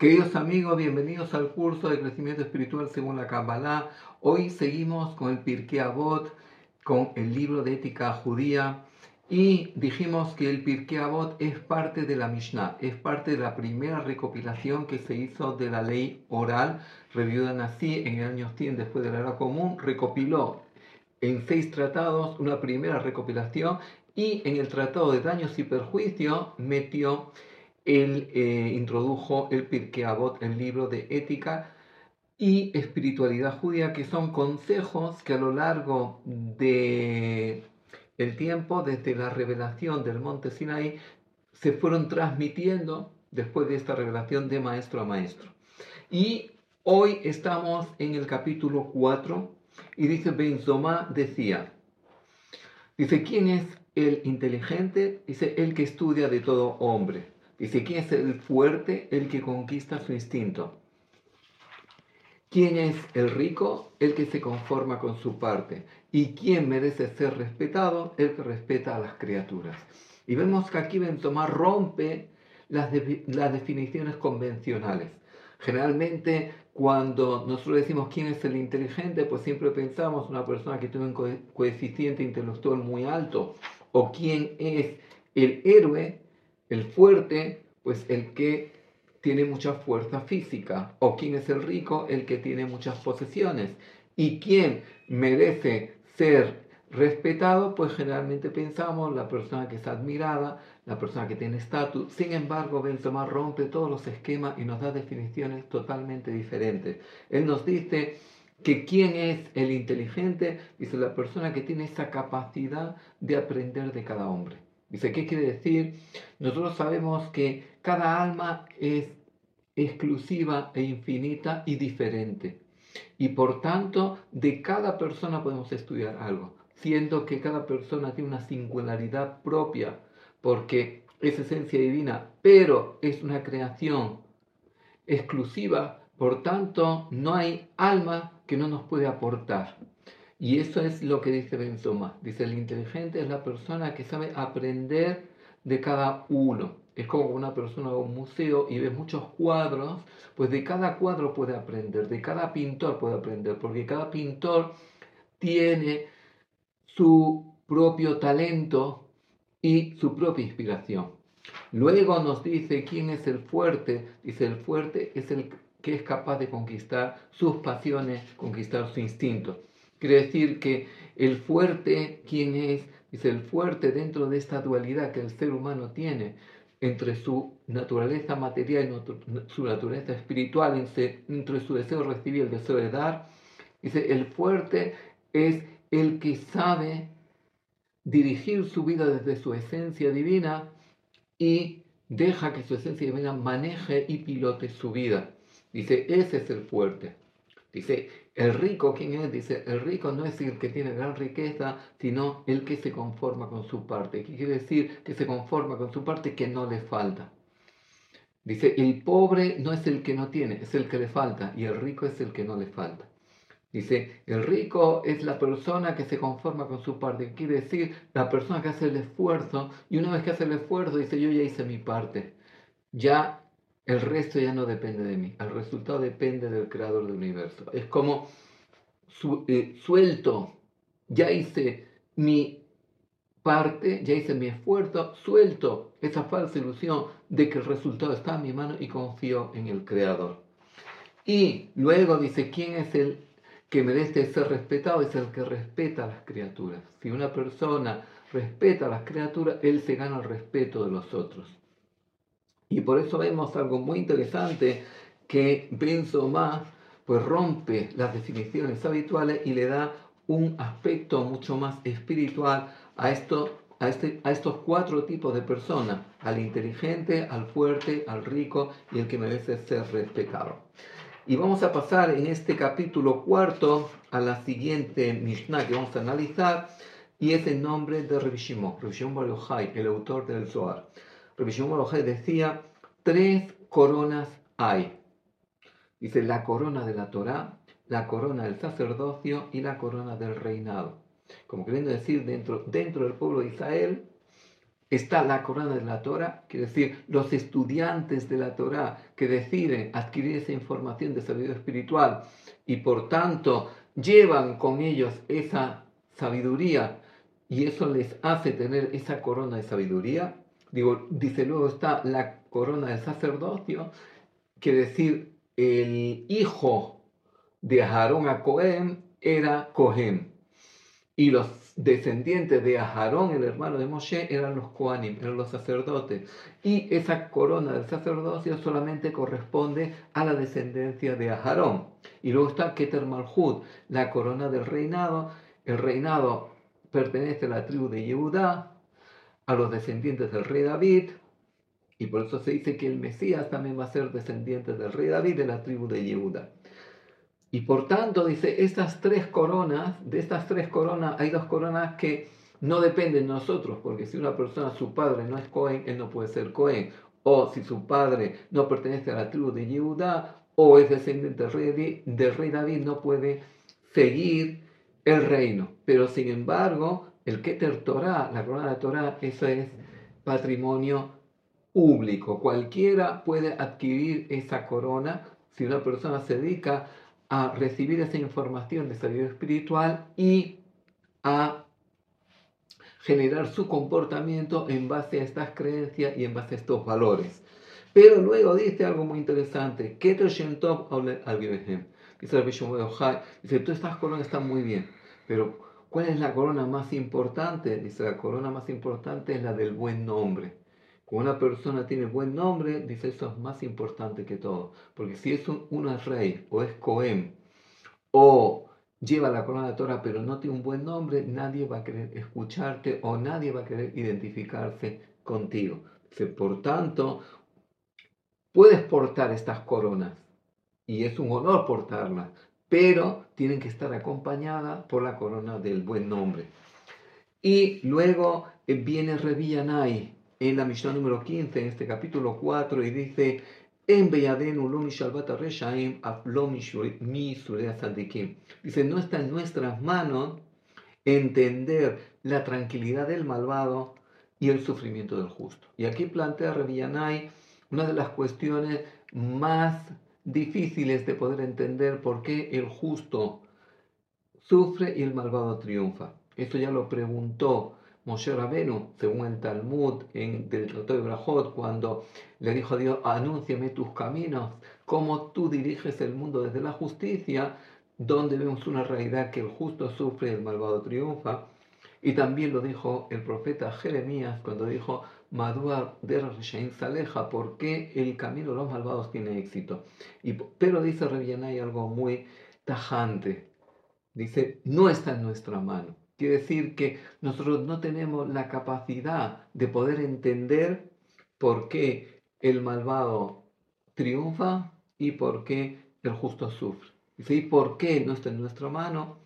Queridos amigos, bienvenidos al curso de crecimiento espiritual según la Kabbalah. Hoy seguimos con el Pirkei Avot, con el libro de ética judía. Y dijimos que el Pirkei Avot es parte de la Mishnah, es parte de la primera recopilación que se hizo de la ley oral. Reviuda así en el año 100 después de la era común, recopiló en seis tratados una primera recopilación y en el tratado de daños y perjuicios metió él eh, introdujo el Pirkei Avot, el libro de ética y espiritualidad judía, que son consejos que a lo largo de el tiempo, desde la revelación del monte Sinai, se fueron transmitiendo después de esta revelación de maestro a maestro. Y hoy estamos en el capítulo 4 y dice Benzoma decía, dice, ¿quién es el inteligente? Dice, el que estudia de todo hombre. Dice, ¿quién es el fuerte? El que conquista su instinto. ¿Quién es el rico? El que se conforma con su parte. ¿Y quién merece ser respetado? El que respeta a las criaturas. Y vemos que aquí Bentomar rompe las, las definiciones convencionales. Generalmente cuando nosotros decimos quién es el inteligente, pues siempre pensamos una persona que tiene un coeficiente intelectual muy alto. O quién es el héroe, el fuerte, pues el que tiene mucha fuerza física. O quién es el rico, el que tiene muchas posesiones. Y quién merece ser respetado, pues generalmente pensamos la persona que es admirada, la persona que tiene estatus. Sin embargo, Benzoma rompe todos los esquemas y nos da definiciones totalmente diferentes. Él nos dice que quién es el inteligente, dice la persona que tiene esa capacidad de aprender de cada hombre. Dice, ¿qué quiere decir? Nosotros sabemos que cada alma es exclusiva e infinita y diferente. Y por tanto, de cada persona podemos estudiar algo, siendo que cada persona tiene una singularidad propia, porque es esencia divina, pero es una creación exclusiva, por tanto, no hay alma que no nos puede aportar. Y eso es lo que dice Benzoma. Dice, el inteligente es la persona que sabe aprender de cada uno. Es como una persona va a un museo y ve muchos cuadros, pues de cada cuadro puede aprender, de cada pintor puede aprender, porque cada pintor tiene su propio talento y su propia inspiración. Luego nos dice quién es el fuerte. Dice, el fuerte es el que es capaz de conquistar sus pasiones, conquistar su instinto. Quiere decir que el fuerte, ¿quién es? Dice, el fuerte dentro de esta dualidad que el ser humano tiene entre su naturaleza material y su naturaleza espiritual, entre su deseo de recibir y el deseo de dar. Dice, el fuerte es el que sabe dirigir su vida desde su esencia divina y deja que su esencia divina maneje y pilote su vida. Dice, ese es el fuerte. Dice, el rico, ¿quién es? Dice, el rico no es el que tiene gran riqueza, sino el que se conforma con su parte. ¿Qué quiere decir? Que se conforma con su parte que no le falta. Dice, el pobre no es el que no tiene, es el que le falta, y el rico es el que no le falta. Dice, el rico es la persona que se conforma con su parte. ¿Qué quiere decir? La persona que hace el esfuerzo, y una vez que hace el esfuerzo, dice, yo ya hice mi parte. Ya el resto ya no depende de mí, el resultado depende del creador del universo. Es como eh, suelto, ya hice mi parte, ya hice mi esfuerzo, suelto esa falsa ilusión de que el resultado está en mi mano y confío en el creador. Y luego dice, ¿quién es el que merece ser respetado? Es el que respeta a las criaturas. Si una persona respeta a las criaturas, él se gana el respeto de los otros. Y por eso vemos algo muy interesante que Benzoma pues rompe las definiciones habituales y le da un aspecto mucho más espiritual a, esto, a, este, a estos cuatro tipos de personas, al inteligente, al fuerte, al rico y el que merece ser respetado. Y vamos a pasar en este capítulo cuarto a la siguiente Mishnah que vamos a analizar y es el nombre de Rabbi Shimon, el autor del Zohar. Rabbi Shimon decía, tres coronas hay. Dice la corona de la Torá, la corona del sacerdocio y la corona del reinado. Como queriendo decir, dentro, dentro del pueblo de Israel está la corona de la Torah, quiere decir, los estudiantes de la Torah que deciden adquirir esa información de sabiduría espiritual y por tanto llevan con ellos esa sabiduría y eso les hace tener esa corona de sabiduría. Digo, dice luego está la corona del sacerdocio, quiere decir, el hijo de Aarón a Cohen era Cohen y los descendientes de Aarón, el hermano de Moshe, eran los Kohanim, eran los sacerdotes. Y esa corona del sacerdocio solamente corresponde a la descendencia de Aarón. Y luego está Keter Malhud, la corona del reinado. El reinado pertenece a la tribu de Yehudá, a los descendientes del rey David. Y por eso se dice que el Mesías también va a ser descendiente del rey David de la tribu de Yehudá. Y por tanto, dice, estas tres coronas, de estas tres coronas, hay dos coronas que no dependen de nosotros, porque si una persona, su padre no es Cohen, él no puede ser Cohen. O si su padre no pertenece a la tribu de Yehudá, o es descendiente del rey, del rey David, no puede seguir el reino. Pero sin embargo, el Keter Torah, la corona de Torah, eso es patrimonio público. Cualquiera puede adquirir esa corona si una persona se dedica a recibir esa información de sabiduría espiritual y a generar su comportamiento en base a estas creencias y en base a estos valores. Pero luego dice algo muy interesante, Keter Shem al Dice dice, todas estas coronas están muy bien, pero ¿cuál es la corona más importante? Dice, la corona más importante es la del buen nombre. Cuando una persona tiene buen nombre, dice eso es más importante que todo. Porque si es un, uno es rey o es Cohen o lleva la corona de Torah pero no tiene un buen nombre, nadie va a querer escucharte o nadie va a querer identificarse contigo. Por tanto, puedes portar estas coronas y es un honor portarlas, pero tienen que estar acompañadas por la corona del buen nombre. Y luego eh, viene Revillanay, en la misión número 15, en este capítulo 4, y dice, en Dice, no está en nuestras manos entender la tranquilidad del malvado y el sufrimiento del justo. Y aquí plantea Revillanay una de las cuestiones más difíciles de poder entender por qué el justo sufre y el malvado triunfa. Esto ya lo preguntó Moshe Rabenu, según el Talmud en, del Tratado de Brajot, cuando le dijo a Dios, anúnciame tus caminos, cómo tú diriges el mundo desde la justicia, donde vemos una realidad que el justo sufre y el malvado triunfa. Y también lo dijo el profeta Jeremías cuando dijo, Madua der Saleja, ¿por qué el camino de los malvados tiene éxito? Y, pero dice Revianay algo muy tajante. Dice, no está en nuestra mano. Quiere decir que nosotros no tenemos la capacidad de poder entender por qué el malvado triunfa y por qué el justo sufre. ¿Y por qué no está en nuestra mano?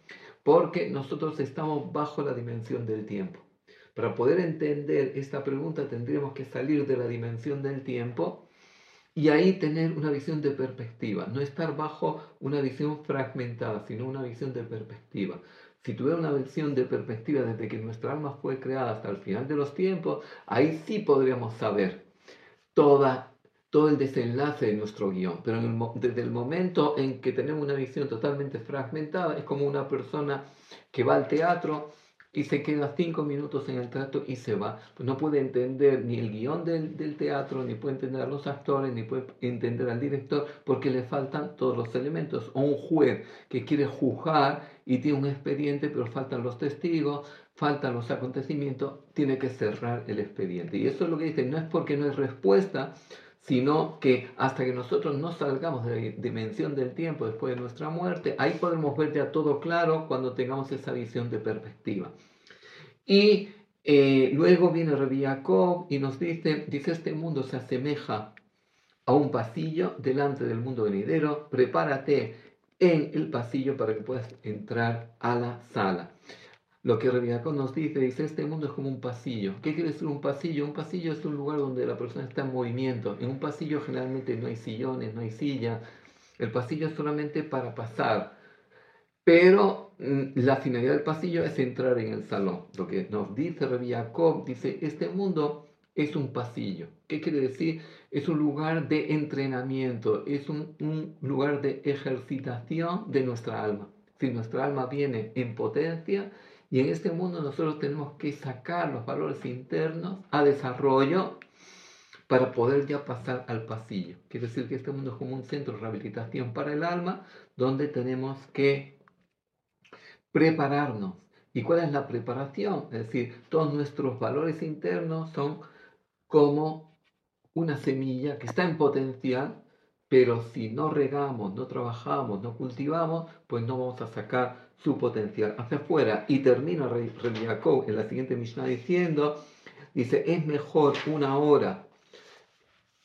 Porque nosotros estamos bajo la dimensión del tiempo. Para poder entender esta pregunta tendríamos que salir de la dimensión del tiempo y ahí tener una visión de perspectiva, no estar bajo una visión fragmentada, sino una visión de perspectiva. Si tuviera una visión de perspectiva desde que nuestra alma fue creada hasta el final de los tiempos, ahí sí podríamos saber toda, todo el desenlace de nuestro guion. Pero desde el momento en que tenemos una visión totalmente fragmentada, es como una persona que va al teatro y se queda cinco minutos en el teatro y se va. Pues no puede entender ni el guion del, del, teatro, ni puede entender a los actores, ni puede entender al director, porque le faltan todos los elementos. O un juez que quiere juzgar y tiene un expediente, pero faltan los testigos, faltan los acontecimientos, tiene que cerrar el expediente. Y eso es lo que dice, no es porque no hay respuesta, sino que hasta que nosotros no salgamos de la dimensión del tiempo después de nuestra muerte, ahí podemos ver ya todo claro cuando tengamos esa visión de perspectiva. Y eh, luego viene Rabbi y nos dice, dice, este mundo se asemeja a un pasillo delante del mundo venidero, prepárate en el pasillo para que puedas entrar a la sala lo que Reviacón nos dice, dice, este mundo es como un pasillo. ¿Qué quiere decir un pasillo? Un pasillo es un lugar donde la persona está en movimiento. En un pasillo generalmente no hay sillones, no hay silla. El pasillo es solamente para pasar. Pero mm, la finalidad del pasillo es entrar en el salón. Lo que nos dice Rabbi Jacob, dice, este mundo es un pasillo. ¿Qué quiere decir? Es un lugar de entrenamiento, es un lugar de ejercitación de nuestra alma. Si nuestra alma viene en potencia y en este mundo nosotros tenemos que sacar los valores internos a desarrollo para poder ya pasar al pasillo. Quiere decir que este mundo es como un centro de rehabilitación para el alma donde tenemos que prepararnos. ¿Y cuál es la preparación? Es decir, todos nuestros valores internos son como una semilla que está en potencial, pero si no regamos, no trabajamos, no cultivamos, pues no vamos a sacar su potencial hacia afuera. Y termina Rey Jacob en la siguiente Mishnah diciendo, dice, es mejor una hora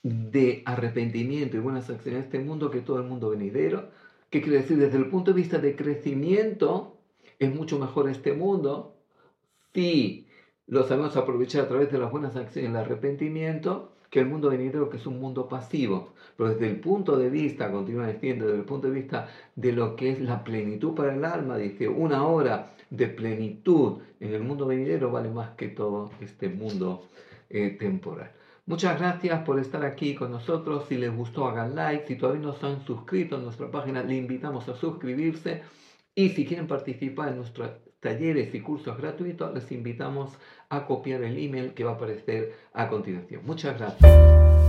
de arrepentimiento y buenas acciones en este mundo que todo el mundo venidero. ¿Qué quiere decir? Desde el punto de vista de crecimiento, es mucho mejor este mundo si lo sabemos aprovechar a través de las buenas acciones, el arrepentimiento, que el mundo venidero, que es un mundo pasivo. Pero desde el punto de vista, continúa diciendo, desde el punto de vista de lo que es la plenitud para el alma, dice, una hora de plenitud en el mundo venidero vale más que todo este mundo eh, temporal. Muchas gracias por estar aquí con nosotros. Si les gustó, hagan like. Si todavía no se han suscrito a nuestra página, le invitamos a suscribirse. Y si quieren participar en nuestros talleres y cursos gratuitos, les invitamos a copiar el email que va a aparecer a continuación. Muchas gracias.